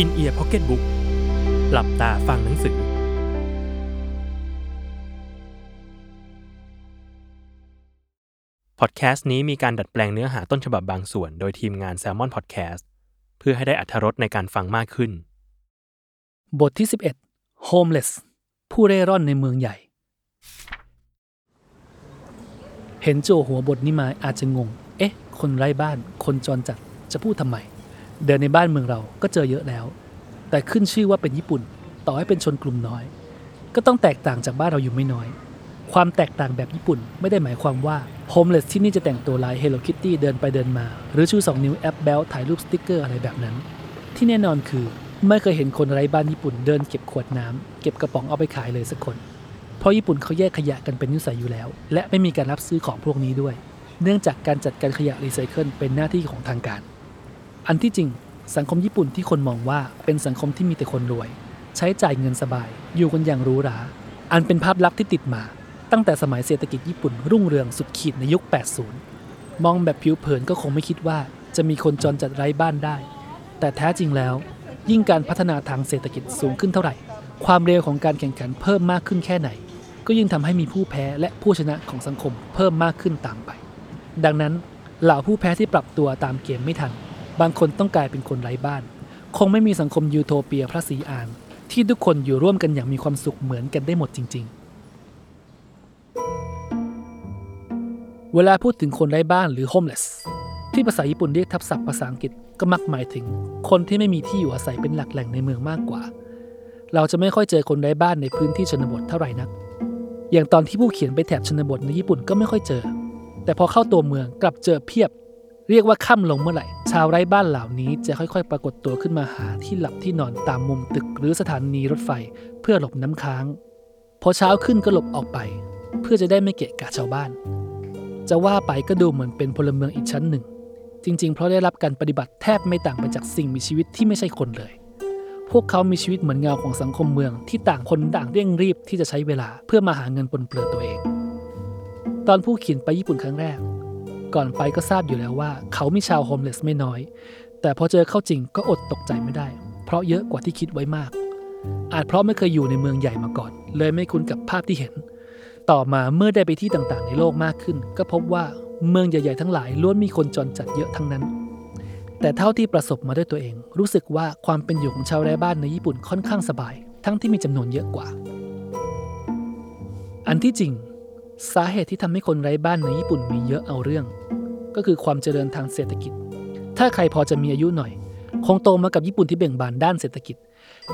In-Ear Pocketbook หลับตาฟังหนังสือ พอดแคสต์นี้มีการดัดแปลงเนื้อหาต้นฉบับบางส่วน โดยทีมงาน Salmon Podcast เพื่อให้ได้อรรถรสในการฟังมากขึ้น บทที่ 11 Homeless ผู้เร่ร่อนในเมืองใหญ่ เห็นจั่วหัวบทนี้มาอาจจะงง เอ๊ะ คนไร้บ้าน คนจรจัด จะพูดทำไม เดินในบ้านเมืองเราก็เจอเยอะแล้ว แต่ขึ้นชื่อว่าเป็นญี่ปุ่น ต่อให้เป็นชนกลุ่มน้อย ก็ต้องแตกต่างจากบ้านเราอยู่ไม่น้อย ความแตกต่างแบบญี่ปุ่นไม่ได้หมายความว่า homeless ที่นี่จะแต่งตัวลาย Hello Kitty เดินไปเดินมา หรือชูสองนิ้วแอ๊บแบ๊วถ่ายรูปสติกเกอร์อะไรแบบนั้น ที่แน่นอนคือไม่เคยเห็นคนไร้บ้านญี่ปุ่นเดินเก็บขวดน้ำเก็บกระป๋องเอาไปขายเลยสักคน เพราะญี่ปุ่นเขาแยกขยะกันเป็นนิสัยอยู่แล้ว และไม่มีการรับซื้อของพวกนี้ด้วย เนื่องจากการจัดการขยะรีไซเคิลเป็นหน้าที่ของทางการ อันที่จริง สังคมญี่ปุ่นที่คนมองว่าเป็นสังคมที่มีแต่คนรวย ใช้จ่ายเงินสบาย อยู่กันอย่างหรูหรา อันเป็นภาพลักษณ์ที่ติดมา ตั้งแต่สมัยเศรษฐกิจญี่ปุ่นรุ่งเรืองสุดขีดในยุค 80 มองแบบผิวเผินก็คงไม่คิดว่า จะมีคนจรจัดไร้บ้านได้ แต่แท้จริงแล้ว ยิ่งการพัฒนาทางเศรษฐกิจสูงขึ้นเท่าไหร่ ความเร็วของการแข่งขันเพิ่มมากขึ้นแค่ไหน ก็ยิ่งทำให้มีผู้แพ้และผู้ชนะของสังคมเพิ่มมากขึ้นตามไป ดังนั้นเหล่าผู้แพ้ที่ปรับตัวตามเกมไม่ทัน บางคนต้องกลายเป็นคนไร้บ้าน คงไม่มีสังคมยูโทเปียพระศรีอาน ที่ทุกคนอยู่ร่วมกันอย่างมีความสุขเหมือนกันได้หมดจริง ๆ เวลาพูดถึงคนไร้บ้านหรือ homeless ที่ภาษาญี่ปุ่นเรียกทับศัพท์ภาษาอังกฤษก็มักหมายถึง คนที่ไม่มีที่อยู่อาศัยเป็นหลักแหล่งในเมืองมากกว่า เราจะไม่ค่อยเจอคนไร้บ้านในพื้นที่ชนบทเท่าไหร่นัก อย่างตอนที่ผู้เขียนไปแถบชนบทในญี่ปุ่นก็ไม่ค่อยเจอ แต่พอเข้าตัวเมืองกลับเจอเพียบ เรียกว่าค่ำลงเมื่อไหร่ ชาวไร้บ้านเหล่านี้จะค่อยๆ ปรากฏตัวขึ้นมาหาที่หลับที่นอนตามมุมตึกหรือสถานีรถไฟเพื่อหลบน้ำค้าง พอเช้าขึ้นก็หลบออกไป เพื่อจะได้ไม่เกะกะชาวบ้าน จะว่าไปก็ดูเหมือนเป็นพลเมืองอีกชั้นหนึ่ง จริง ๆ เพราะได้รับการปฏิบัติแทบไม่ต่างไปจากสิ่งมีชีวิตที่ไม่ใช่คนเลย พวกเขามีชีวิตเหมือนเงาของสังคมเมืองที่ต่างคนต่างเร่งรีบที่จะใช้เวลาเพื่อมาหาเงินปนเปื้อนตัวเอง ตอนผู้เขียนไปญี่ปุ่นครั้งแรก ก่อนไปก็ทราบอยู่แล้วว่า เขามีชาวโฮมเลสไม่น้อย แต่พอเจอเข้าจริงก็อดตกใจไม่ได้ เพราะเยอะกว่าที่คิดไว้มาก อาจเพราะไม่เคยอยู่ในเมืองใหญ่มาก่อน เลยไม่คุ้นกับภาพที่เห็น ต่อมาเมื่อได้ไปที่ต่างๆ ในโลกมากขึ้น ก็พบว่าเมืองใหญ่ๆทั้งหลายล้วนมีคนจรจัดเยอะทั้งนั้น แต่เท่าที่ประสบมาด้วยตัวเอง รู้สึกว่าความเป็นอยู่ของชาวไร้บ้านในญี่ปุ่นค่อนข้างสบาย ทั้งที่มีจำนวนเยอะกว่า อันที่จริง สาเหตุที่ทำให้คนไร้บ้านในญี่ปุ่นมีเยอะเอาเรื่อง ก็คือความเจริญทางเศรษฐกิจ ถ้าใครพอจะมีอายุหน่อย คงโตมากับญี่ปุ่นที่เบ่งบานด้านเศรษฐกิจ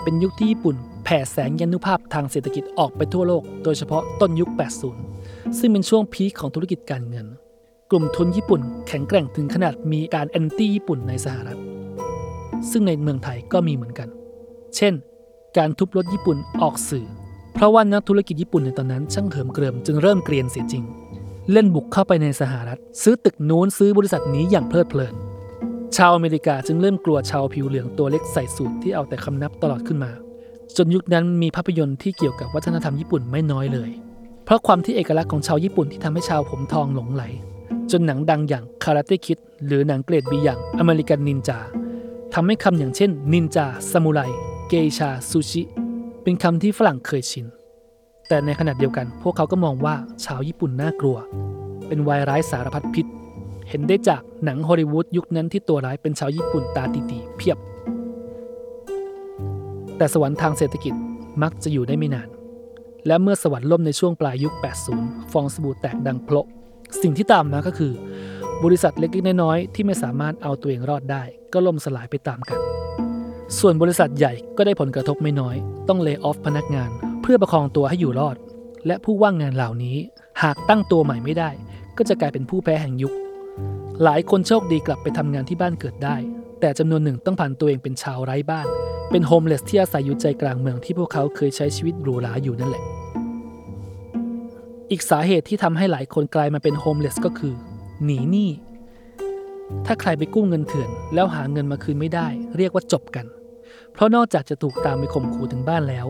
เป็นยุคที่ญี่ปุ่นแผ่แสงยานุภาพทางเศรษฐกิจออกไปทั่วโลก โดยเฉพาะต้นยุค 80 ซึ่งเป็นช่วงพีคของธุรกิจการเงิน กลุ่มทุนญี่ปุ่นแข็งแกร่งถึงขนาดมีการแอนตี้ญี่ปุ่นในสหรัฐ ซึ่งในเมืองไทยก็มีเหมือนกัน เช่น การทุบรถญี่ปุ่นออกสื่อ เพราะว่านักธุรกิจญี่ปุ่นในตอนนั้นช่างเหิมเกริมจึงเริ่มเกรียนเสียจริง เล่นบุกเข้าไปในสหรัฐ ซื้อตึกนู้นซื้อบริษัทนี้อย่างเพลิดเพลิน ชาวอเมริกาจึงเริ่มกลัวชาวผิวเหลืองตัวเล็กใส่สูทที่เอาแต่คำนับตลอดขึ้นมา จนยุคนั้นมีภาพยนตร์ที่เกี่ยวกับวัฒนธรรมญี่ปุ่นไม่น้อยเลย เพราะความที่เอกลักษณ์ของชาวญี่ปุ่นที่ทำให้ชาวผมทองหลงไหล จนหนังดังอย่างคาราเต้คิดหรือหนังเกรดบีอย่างอเมริกันนินจาทำให้คำอย่างเช่นนินจาซามูไรเกชาซูชิ เป็นคำที่ฝรั่งเคยชิน แต่ในขณะเดียวกันพวกเขาก็มองว่าชาวญี่ปุ่นน่ากลัว เป็นวายร้ายสารพัดพิษ เห็นได้จากหนังฮอลลีวูดยุคนั้นที่ตัวร้ายเป็นชาวญี่ปุ่นตาตีๆเพียบ แต่สวรรค์ทางเศรษฐกิจมักจะอยู่ได้ไม่นาน และเมื่อสวรรค์ล่มในช่วงปลายยุค 80 ฟองสบู่แตกดังโพละสิ่งที่ตามมาก็คือ บริษัทเล็กๆน้อยๆที่ไม่สามารถเอาตัวเองรอดได้ ก็ล่มสลายไปตามกัน ส่วนบริษัทใหญ่ก็ได้ผลกระทบไม่น้อย ต้องเลิกออฟพนักงาน เพื่อประคองตัวให้อยู่รอด และผู้ว่างงานเหล่านี้ หากตั้งตัวใหม่ไม่ได้ ก็จะกลายเป็นผู้แพ้แห่งยุค หลายคนโชคดีกลับไปทำงานที่บ้านเกิดได้ แต่จำนวนหนึ่งต้องผันตัวเองเป็นชาวไร้บ้าน เป็น homeless ที่อาศัยอยู่ใจกลางเมืองที่พวกเขาเคยใช้ชีวิตหรูหราอยู่นั่นแหละ อีกสาเหตุที่ทำให้หลายคนกลายมาเป็น homeless ก็คือหนีหนี้ ถ้าใครไปกู้เงินเถื่อน แล้วหาเงินมาคืนไม่ได้ เรียกว่าจบกัน เพราะนอกจากจะถูกตามไปข่มขู่ถึงบ้านแล้ว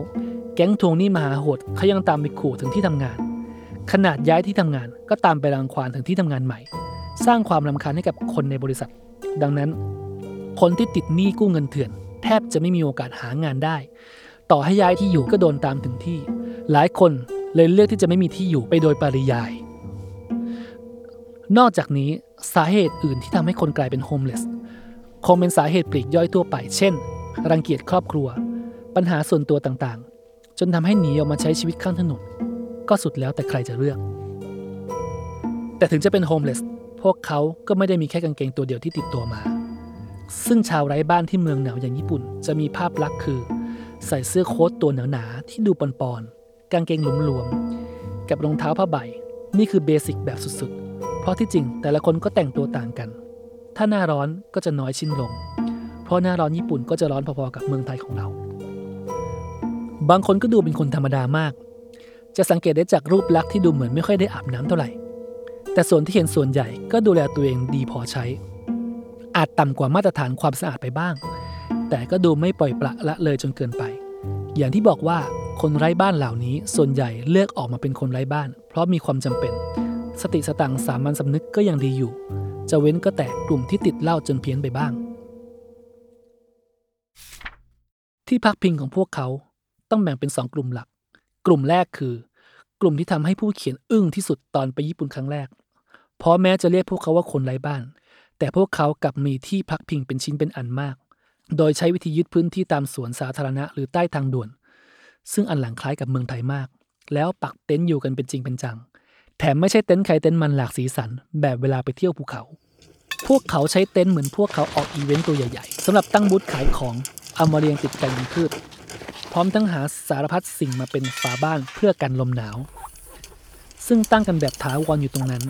แก๊งทวงหนี้มหาโหดเขายังตามไปขู่ถึงที่ทำงาน ขนาดย้ายที่ทำงานก็ตามไปรังควานถึงที่ทำงานใหม่ สร้างความรำคาญให้กับคนในบริษัท ดังนั้น คนที่ติดหนี้กู้เงินเถื่อน แทบจะไม่มีโอกาสหางานได้ ต่อให้ย้ายที่อยู่ก็โดนตามถึงที่ หลายคนเลยเลือกที่จะไม่มีที่อยู่ไปโดยปริยาย นอกจากนี้ สาเหตุอื่นที่ทำให้คนกลายเป็นโฮมเลสคงเป็นสาเหตุปลีกย่อยทั่วไป เช่น รังเกียจครอบครัว ปัญหาส่วนตัวต่างๆ จนทำให้หนีออกมาใช้ชีวิตข้างถนน ก็สุดแล้วแต่ใครจะเลือก แต่ถึงจะเป็นโฮมเลสพวกเขาก็ไม่ได้มีแค่กางเกงตัวเดียวที่ติดตัวมา ซึ่งชาวไร้บ้านที่เมืองหนาวอย่างญี่ปุ่น จะมีภาพลักษณ์คือ ใส่เสื้อโค้ทตัวหนาๆที่ดูปอนๆกางเกงหลวมๆกับรองเท้าผ้าใบ นี่คือเบสิกแบบสุดๆ เพราะที่จริงแต่ละคนก็แต่งตัวต่างกัน ถ้าหน้าร้อนก็จะน้อยชิ้นลง เพราะหน้าร้อนญี่ปุ่นก็จะร้อนพอๆกับเมืองไทยของเรา บางคนก็ดูเป็นคนธรรมดามาก จะสังเกตได้จากรูปลักษณ์ที่ดูเหมือนไม่ค่อยได้อาบน้ำเท่าไหร่ แต่ส่วนที่เห็นส่วนใหญ่ก็ดูแลตัวเองดีพอใช้ อาจต่ำกว่ามาตรฐานความสะอาดไปบ้าง แต่ก็ดูไม่ปล่อยปละละเลยจนเกินไป อย่างที่บอกว่าคนไร้บ้านเหล่านี้ส่วนใหญ่เลือกออกมาเป็นคนไร้บ้าน เพราะมีความจำเป็น สติสตังสามัญสำนึกก็ยังดีอยู่ จะเว้นก็แต่กลุ่มที่ติดเหล้าจนเพี้ยนไปบ้าง ที่พักพิงของพวกเขาต้องแบ่งเป็นสองกลุ่มหลัก กลุ่มแรกคือ กลุ่มที่ทำให้ผู้เขียนอึ้งที่สุดตอนไปญี่ปุ่นครั้งแรก เพราะแม้จะเรียกพวกเขาว่าคนไร้บ้าน แต่พวกเขากลับมีที่พักพิงเป็นชิ้นเป็นอันมาก โดยใช้วิธียึดพื้นที่ตามสวนสาธารณะหรือใต้ทางด่วน ซึ่งอันหลังคล้ายกับเมืองไทยมาก แล้วปักเต็นท์อยู่กันเป็นจริงเป็นจัง แถมไม่ใช่เต็นท์ใครเต็นท์มันหลากสีสัน แบบเวลาไปเที่ยวภูเขา พวกเขาใช้เต็นท์เหมือนพวกเขาออกอีเวนต์ตัวใหญ่ๆสำหรับตั้งบูธขายของเอามาเรียงติดกันเป็นพืชพร้อมทั้งหาสารพัดสิ่งมาเป็นฝาบ้านเพื่อกันลมหนาว ซึ่งตั้งกันแบบถาวรอยู่ตรงนั้น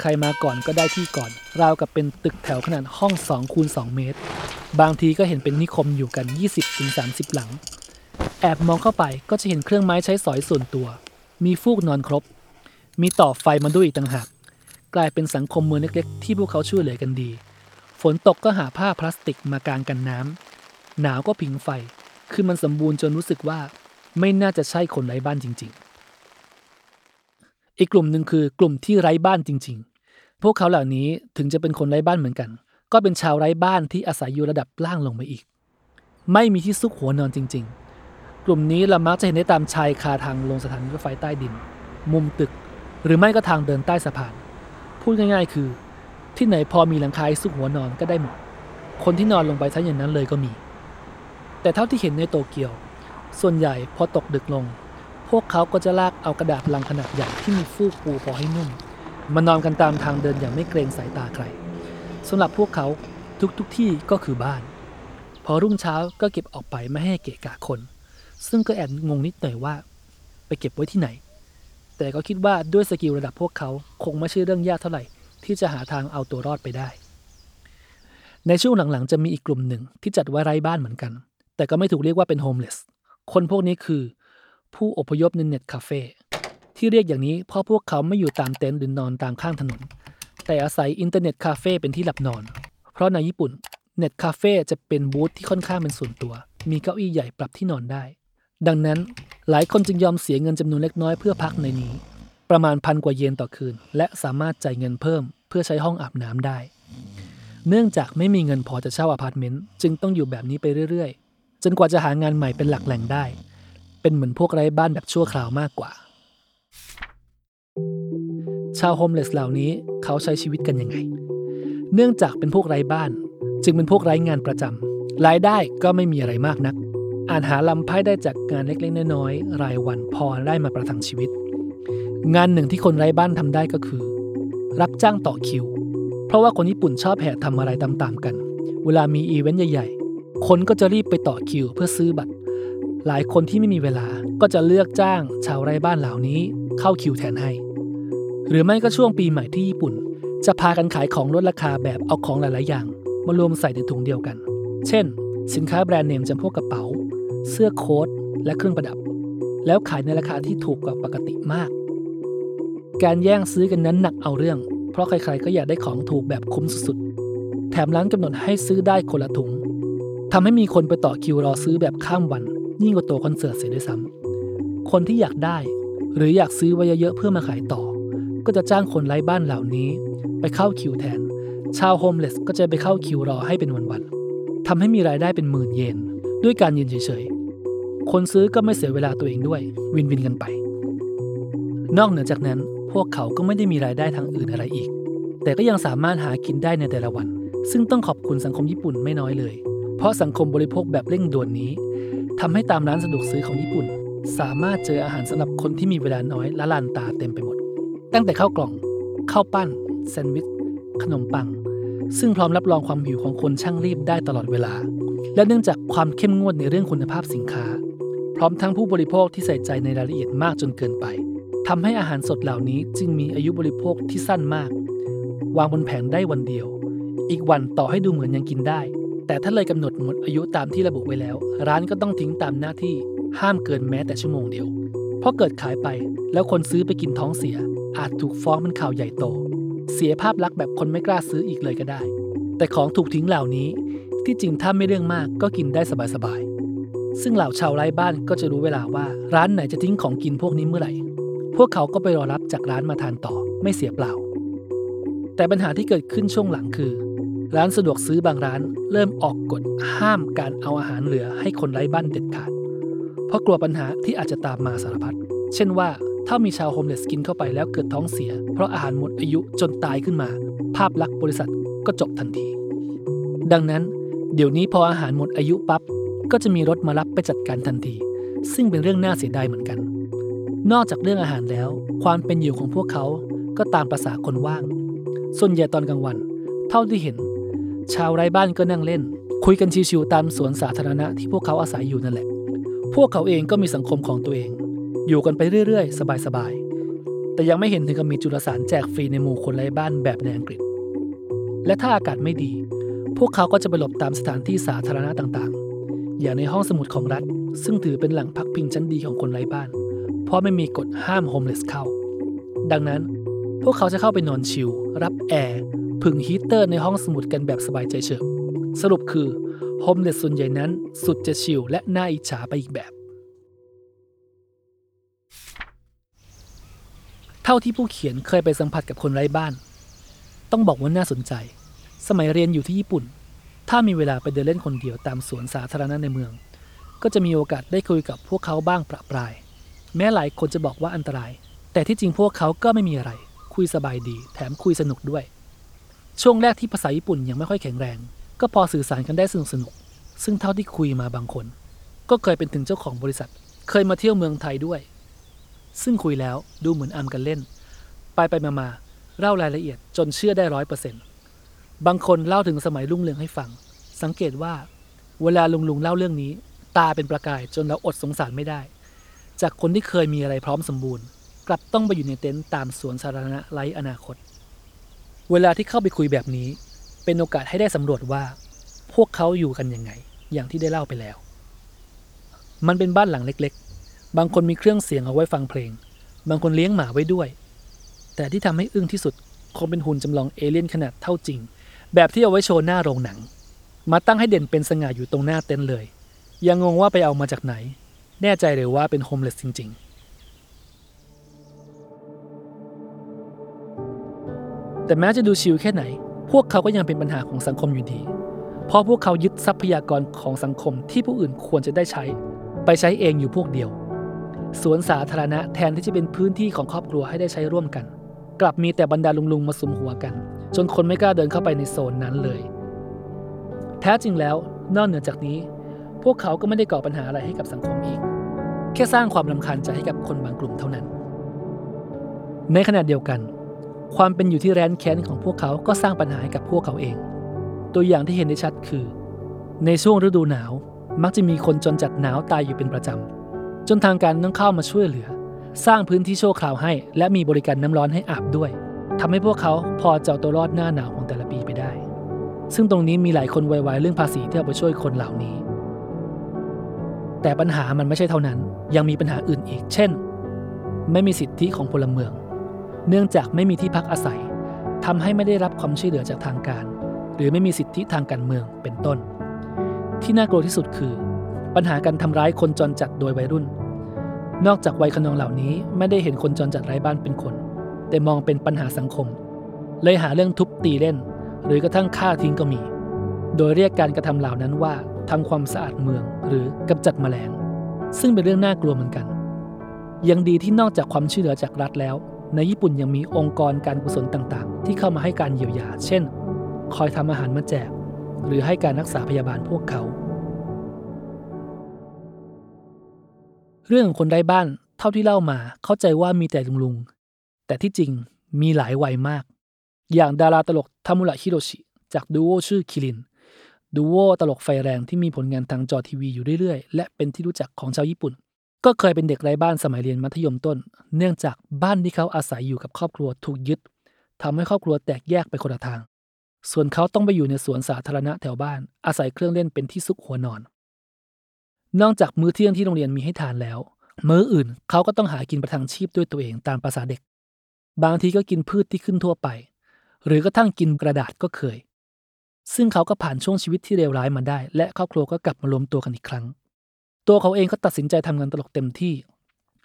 ใครมาก่อนก็ได้ที่ก่อน ราวกับเป็นตึกแถวขนาดห้อง2คูณ2เมตร บางทีก็เห็นเป็นนิคมอยู่กัน 20-30 หลัง แอบมองเข้าไปก็จะเห็นเครื่องไม้ใช้สอยส่วนตัว มีฟูกนอนครบ มีต่อไฟมาด้วยอีกต่างหาก กลายเป็นสังคมเมืองเล็กๆ ที่พวกเขาช่วยเหลือกันดี ฝนตกก็หาผ้าพลาสติกมากางกันน้ำหนาวก็ผิงไฟ คือมันสมบูรณ์จนรู้สึกว่า ไม่น่าจะใช่คนไร้บ้านจริง ๆ อีกกลุ่มหนึ่งคือกลุ่มที่ไร้บ้านจริง ๆ พวกเขาเหล่านี้ถึงจะเป็นคนไร้บ้านเหมือนกัน ก็เป็นชาวไร้บ้านที่อาศัยอยู่ระดับล่างลงมาอีก ไม่มีที่ซุกหัวนอนจริง ๆ กลุ่มนี้เรามักจะเห็นได้ตามชายคาทางลงสถานีรถไฟใต้ดิน มุมตึก หรือไม่ก็ทางเดินใต้สะพาน พูดง่ายๆ คือ ที่ไหนพอมีหลังคาซุกหัวนอนก็ได้หมด คนที่นอนลงไปซะอย่างนั้นเลยก็มี แต่เท่าที่เห็นในโตเกียว ส่วนใหญ่พอตกดึกลง พวกเขาก็จะลากเอากระดาษลังขนาดใหญ่ที่มีฟูกปูพอให้นุ่ม มานอนกันตามทางเดินอย่างไม่เกรงสายตาใครสำหรับพวกเขาทุกๆทที่ก็คือบ้าน พอรุ่งเช้าก็เก็บออกไปไม่ให้เกะกะคน ซึ่งก็แอบงงนิดหน่อยว่า ไปเก็บไว้ที่ไหน แต่ก็คิดว่าด้วย skill ระดับพวกเขาคงไม่ใช่เรื่องยากเท่าไหร่ ที่จะหาทางเอาตัวรอดไปได้ ในช่วงหลังๆ จะมีอีกกลุ่มหนึ่งที่จัดว่าไร้บ้านเหมือนกัน แต่ก็ไม่ถูกเรียกว่าเป็น homeless คนพวกนี้คือ ผู้อพยพใน net cafe ที่เรียกอย่างนี้เพราะพวกเขาไม่อยู่ตามเต็นท์หรือนอนตามข้างถนน แต่อาศัย internet cafe เป็นที่หลับนอน เพราะในญี่ปุ่นnet cafe จะเป็นบูธที่ค่อนข้างเป็นส่วนตัว มีเก้าอี้ใหญ่ปรับที่นอนได้ ดังนั้นหลายคนจึงยอมเสียเงินจำนวนเล็กน้อยเพื่อพักในนี้ ประมาณพันกว่าเยนต่อคืน และสามารถจ่ายเงินเพิ่มเพื่อใช้ห้องอาบน้ำได้ เนื่องจากไม่มีเงินพอจะเช่าอพาร์ตเมนต์จึงต้องอยู่แบบนี้ไปเรื่อยๆ จนกว่าจะหางานใหม่เป็นหลักแหล่งได้ เป็นเหมือนพวกไร้บ้านแบบชั่วคราวมากกว่า ชาว homeless เหล่านี้เขาใช้ชีวิตกันยังไง เนื่องจากเป็นพวกไร้บ้าน จึงเป็นพวกไร้งานประจำรายได้ก็ไม่มีอะไรมากนัก อาจหาลำไพ่ได้จากงานเล็กๆน้อยๆรายวันพอได้มาประทังชีวิต งานหนึ่งที่คนไร้บ้านทำได้ก็คือ รับจ้างต่อคิว เพราะว่าคนญี่ปุ่นชอบแห่ทำอะไรตามๆกัน เวลามีอีเวนต์ใหญ่ๆ คนก็จะรีบไปต่อคิวเพื่อซื้อบัตร หลายคนที่ไม่มีเวลาก็จะเลือกจ้าง ชาวไร้บ้านเหล่านี้เข้าคิวแทนให้ หรือไม่ก็ช่วงปีใหม่ที่ญี่ปุ่น จะพากันขายของลดราคาแบบเอาของหลายๆอย่าง มารวมใส่ในถุงเดียวกัน เช่น สินค้าแบรนด์เนมจำพวกกระเป๋า เสื้อโค้ทและเครื่องประดับ แล้วขายในราคาที่ถูกกว่าปกติมาก การแย่งซื้อกันนั้นหนักเอาเรื่อง เพราะใครๆก็อยากได้ของถูกแบบคุ้มสุดๆ แถมร้านกำหนดให้ซื้อได้คนละถุงทำให้มีคนไปต่อคิวรอซื้อแบบข้ามวัน ยิ่งกว่าตัวคอนเสิร์ตเสียด้วยซ้ำคนที่อยากได้ หรืออยากซื้อไว้เยอะๆเพื่อมาขายต่อ ก็จะจ้างคนไร้บ้านเหล่านี้ ไปเข้าคิวแทน ชาวโฮมเลสก็จะไปเข้าคิวรอให้เป็นวันๆ ทำให้มีรายได้เป็นหมื่นเยน ด้วยการยืนเฉยๆ คนซื้อก็ไม่เสียเวลาตัวเองด้วย วินวินกันไป นอกเหนือจากนั้นพวกเขาก็ไม่ได้มีรายได้ทางอื่นอะไรอีก แต่ก็ยังสามารถหากินได้ในแต่ละวัน ซึ่งต้องขอบคุณสังคมญี่ปุ่นไม่น้อยเลย เพราะสังคมบริโภคแบบเร่งด่วนนี้ทำให้ตามร้านสะดวกซื้อของญี่ปุ่น สามารถเจออาหารสำหรับคนที่มีเวลาน้อยและลานตาเต็มไปหมด ตั้งแต่ข้าวกล่องข้าวปั้นแซนด์วิชขนมปัง ซึ่งพร้อมรับรองความหิวของคนช่างรีบได้ตลอดเวลา และเนื่องจากความเข้มงวดในเรื่องคุณภาพสินค้า พร้อมทั้งผู้บริโภคที่ใส่ใจในรายละเอียดมากจนเกินไปทำให้อาหารสดเหล่านี้จึงมีอายุบริโภคที่สั้นมาก วางบนแผงได้วันเดียว อีกวันต่อให้ดูเหมือนยังกินได้ แต่ถ้าเลยกำหนดหมดอายุตามที่ระบุไว้แล้ว ร้านก็ต้องทิ้งตามหน้าที่ห้ามเกินแม้แต่ชั่วโมงเดียวเพราะเกิดขายไปแล้วคนซื้อไปกินท้องเสีย อาจถูกฟ้องเป็นข่าวใหญ่โต เสียภาพลักษณ์แบบคนไม่กล้าซื้ออีกเลยก็ได้ แต่ของถูกทิ้งเหล่านี้ที่จริงถ้าไม่เรื่องมากก็กินได้สบายๆ ซึ่งเหล่าชาวไร้บ้านก็จะรู้เวลาว่า ร้านไหนจะทิ้งของกินพวกนี้เมื่อไหร่ พวกเขาก็ไปรอรับจากร้านมาทานต่อไม่เสียเปล่า แต่ปัญหาที่เกิดขึ้นช่วงหลังคือ ร้านสะดวกซื้อบางร้าน เริ่มออกกฎห้ามการเอาอาหารเหลือให้คนไร้บ้านเด็ดขาด เพราะกลัวปัญหาที่อาจจะตามมาสารพัด เช่นว่า ถ้ามีชาว homeless กินเข้าไปแล้วเกิดท้องเสีย เพราะอาหารหมดอายุจนตายขึ้นมา ภาพลักษณ์บริษัทก็จบทันที ดังนั้นเดี๋ยวนี้พออาหารหมดอายุปั๊บก็จะมีรถมารับไปจัดการทันที ซึ่งเป็นเรื่องน่าเสียดายเหมือนกัน นอกจากเรื่องอาหารแล้ว ความเป็นอยู่ของพวกเขาก็ตามประษาคนว่าง ส่วนใหญ่ตอนกลางวัน เท่าที่เห็น ชาวไร้บ้านก็นั่งเล่น คุยกันชิวๆตามสวนสาธารณะที่พวกเขาอาศัยอยู่นั่นแหละ พวกเขาเองก็มีสังคมของตัวเอง อยู่กันไปเรื่อยๆ สบายๆ แต่ยังไม่เห็นถึงกับมีจุลสารแจกฟรีในหมู่คนไร้บ้านแบบในอังกฤษ และถ้าอากาศไม่ดี พวกเขาก็จะไปหลบตามสถานที่สาธารณะต่างๆ อย่างในห้องสมุดของรัฐ ซึ่งถือเป็นแหล่งพักพิงชั้นดีของคนไร้บ้าน เพราะไม่มีกฎห้าม homeless เข้า ดังนั้น พวกเขาจะเข้าไปนอน chill รับแอร์ผิงฮีเตอร์ในห้องสมุดกันแบบสบายใจเฉิบสรุปคือ homeless ส่วนใหญ่นั้นสุดจะ chill และน่าอิจฉาไปอีกแบบ เท่าที่ผู้เขียนเคยไปสัมผัสกับคนไร้บ้าน ต้องบอกว่าน่าสนใจ สมัยเรียนอยู่ที่ญี่ปุ่น ถ้ามีเวลาไปเดินเล่นคนเดียวตามสวนสาธารณะในเมือง ก็จะมีโอกาสได้คุยกับพวกเขาบ้างประปราย แม้หลายคนจะบอกว่าอันตราย แต่ที่จริงพวกเขาก็ไม่มีอะไร คุยสบายดี แถมคุยสนุกด้วย ช่วงแรกที่ภาษาญี่ปุ่นยังไม่ค่อยแข็งแรง ก็พอสื่อสารกันได้สนุกสนุกซึ่งเท่าที่คุยมาบางคน ก็เคยเป็นถึงเจ้าของบริษัท เคยมาเที่ยวเมืองไทยด้วย ซึ่งคุยแล้วดูเหมือนอำกันเล่น ไปไปมามาเล่ารายละเอียดจนเชื่อได้ร้อยเปอร์เซ็นต์บางคนเล่าถึงสมัยรุ่งเรืองให้ฟัง สังเกตว่า เวลาลุงลุงเล่าเรื่องนี้ ตาเป็นประกายจนเราอดสงสารไม่ได้ จากคนที่เคยมีอะไรพร้อมสมบูรณ์ กลับต้องไปอยู่ในเต็นท์ตามสวนสาธารณะไร้อนาคต เวลาที่เข้าไปคุยแบบนี้ เป็นโอกาสให้ได้สำรวจว่า พวกเขาอยู่กันยังไง อย่างที่ได้เล่าไปแล้ว มันเป็นบ้านหลังเล็ก บางคนมีเครื่องเสียงเอาไว้ฟังเพลง บางคนเลี้ยงหมาไว้ด้วย แต่ที่ทำให้อึ้งที่สุดคงเป็นหุ่นจำลองเอเลี่ยนขนาดเท่าจริง แบบที่เอาไว้โชว์หน้าโรงหนัง มาตั้งให้เด่นเป็นสง่าอยู่ตรงหน้าเต็นท์เลย ยังงงว่าไปเอามาจากไหน แน่ใจเลยว่าเป็นโฮมเลสจริง ๆแต่แม้จะดูชิลแค่ไหน พวกเขาก็ยังเป็นปัญหาของสังคมอยู่ดี เพราะพวกเขายึดทรัพยากรของสังคมที่ผู้อื่นควรจะได้ใช้ ไปใช้เองอยู่พวกเดียว สวนสาธารณะแทนที่จะเป็นพื้นที่ของครอบครัวให้ได้ใช้ร่วมกัน กลับมีแต่บรรดาลุงๆมาสุมหัวกัน จนคนไม่กล้าเดินเข้าไปในโซนนั้นเลย แท้จริงแล้วนอกเหนือจากนี้ พวกเขาก็ไม่ได้ก่อปัญหาอะไรให้กับสังคมอีก แค่สร้างความลำคาญใจให้กับคนบางกลุ่มเท่านั้น ในขณะเดียวกัน ความเป็นอยู่ที่แร้นแค้นของพวกเขาก็สร้างปัญหาให้กับพวกเขาเอง ตัวอย่างที่เห็นได้ชัดคือ ในช่วงฤดูหนาวมักจะมีคนจนจัดหนาวตายอยู่เป็นประจำ จนทางการต้องเข้ามาช่วยเหลือ สร้างพื้นที่ชั่วคราวให้ และมีบริการน้ำร้อนให้อาบด้วยทำให้พวกเขาพอจะเอาตัวรอดหน้าหนาวของแต่ละปีไปได้ ซึ่งตรงนี้มีหลายคนไวๆเรื่องภาษีที่เอาไปช่วยคนเหล่านี้ แต่ปัญหามันไม่ใช่เท่านั้น ยังมีปัญหาอื่นอีก เช่น ไม่มีสิทธิของพลเมือง เนื่องจากไม่มีที่พักอาศัยทำให้ไม่ได้รับความช่วยเหลือจากทางการ หรือไม่มีสิทธิทางการเมืองเป็นต้น ที่น่ากลัวที่สุดคือ ปัญหาการทำร้ายคนจรจัดโดยวัยรุ่น นอกจากวัยขนองเหล่านี้ไม่ได้เห็นคนจรจัดไร้บ้านเป็นคน แต่มองเป็นปัญหาสังคม เลยหาเรื่องทุบตีเล่น หรือกระทั่งฆ่าทิ้งก็มี โดยเรียกการกระทำเหล่านั้นว่าทำความสะอาดเมืองหรือกำจัดแมลง ซึ่งเป็นเรื่องน่ากลัวเหมือนกัน ยังดีที่นอกจากความช่วยเหลือจากรัฐแล้ว ในญี่ปุ่นยังมีองค์กรการกุศลต่างๆ ที่เข้ามาให้การเยียวยา เช่น คอยทำอาหารมาแจก หรือให้การรักษาพยาบาลพวกเขา รื่องของคนไร้บ้านเท่าที่เล่ามาเข้าใจว่ามีแต่ลุงลุงๆแต่ที่จริงมีหลายวัยมาก อย่างดาราตลกทามุระฮิโรชิจากดูโอชื่อคิรินดูโอตลกไฟแรงที่มีผลงานทางจอทีวีอยู่เรื่อยๆ และเป็นที่รู้จักของชาวญี่ปุ่น ก็เคยเป็นเด็กไร้บ้านสมัยเรียนมัธยมต้น เนื่องจากบ้านที่เขาอาศัยอยู่กับครอบครัวถูกยึดทำให้ครอบครัวแตกแยกไปคนละทาง ส่วนเขาต้องไปอยู่ในสวนสาธารณะแถวบ้าน อาศัยเครื่องเล่นเป็นที่ซุกหัวนอน นอกจากมื้อเที่ยงที่โรงเรียนมีให้ทานแล้ว มื้ออื่นเขาก็ต้องหากินประทังชีพด้วยตัวเองตามภาษาเด็ก บางทีก็กินพืชที่ขึ้นทั่วไป หรือกระทั่งกินกระดาษก็เคย ซึ่งเขาก็ผ่านช่วงชีวิตที่เลวร้ายมาได้ และครอบครัวก็กลับมารวมตัวกันอีกครั้ง ตัวเขาเองก็ตัดสินใจทำงานตลกเต็มที่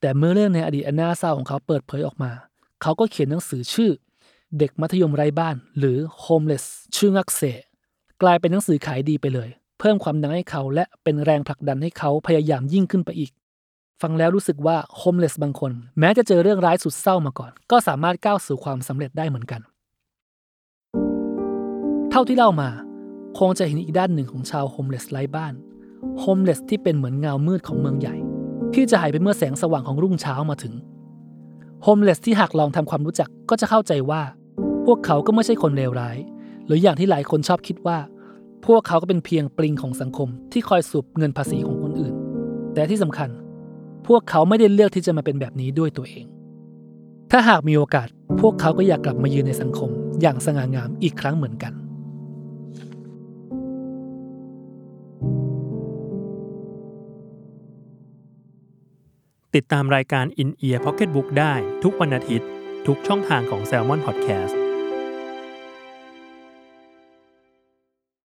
แต่เมื่อเรื่องในอดีตอันน่าเศร้าของเขาเปิดเผยออกมา เขาก็เขียนหนังสือชื่อ เด็กมัธยมไร้บ้าน หรือ homeless ชื่องักเสกลายเป็นหนังสือขายดีไปเลย เพิ่มความดังให้เขาและเป็นแรงผลักดันให้เขาพยายามยิ่งขึ้นไปอีก ฟังแล้วรู้สึกว่า homeless บางคน แม้จะเจอเรื่องร้ายสุดเศร้ามาก่อน ก็สามารถก้าวสู่ความสำเร็จได้เหมือนกัน เท่าที่เล่ามา คงจะเห็นอีกด้านหนึ่งของชาว homeless ไร้บ้าน homeless ที่เป็นเหมือนเงามืดของเมืองใหญ่ ที่จะหายไปเมื่อแสงสว่างของรุ่งเช้ามาถึง homeless ที่หากลองทำความรู้จักก็จะเข้าใจว่า พวกเขาก็ไม่ใช่คนเลวร้าย หรืออย่างที่หลายคนชอบคิดว่า พวกเขาก็เป็นเพียงปลิงของสังคมที่คอยสูบเงินภาษีของคนอื่น แต่ที่สำคัญ พวกเขาไม่ได้เลือกที่จะมาเป็นแบบนี้ด้วยตัวเอง ถ้าหากมีโอกาส พวกเขาก็อยากกลับมายืนในสังคม อย่างสง่างามอีกครั้งเหมือนกันติดตามรายการ In Ear Pocketbook ได้ทุกวันอาทิตย์ ทุกช่องทางของ Salmon Podcast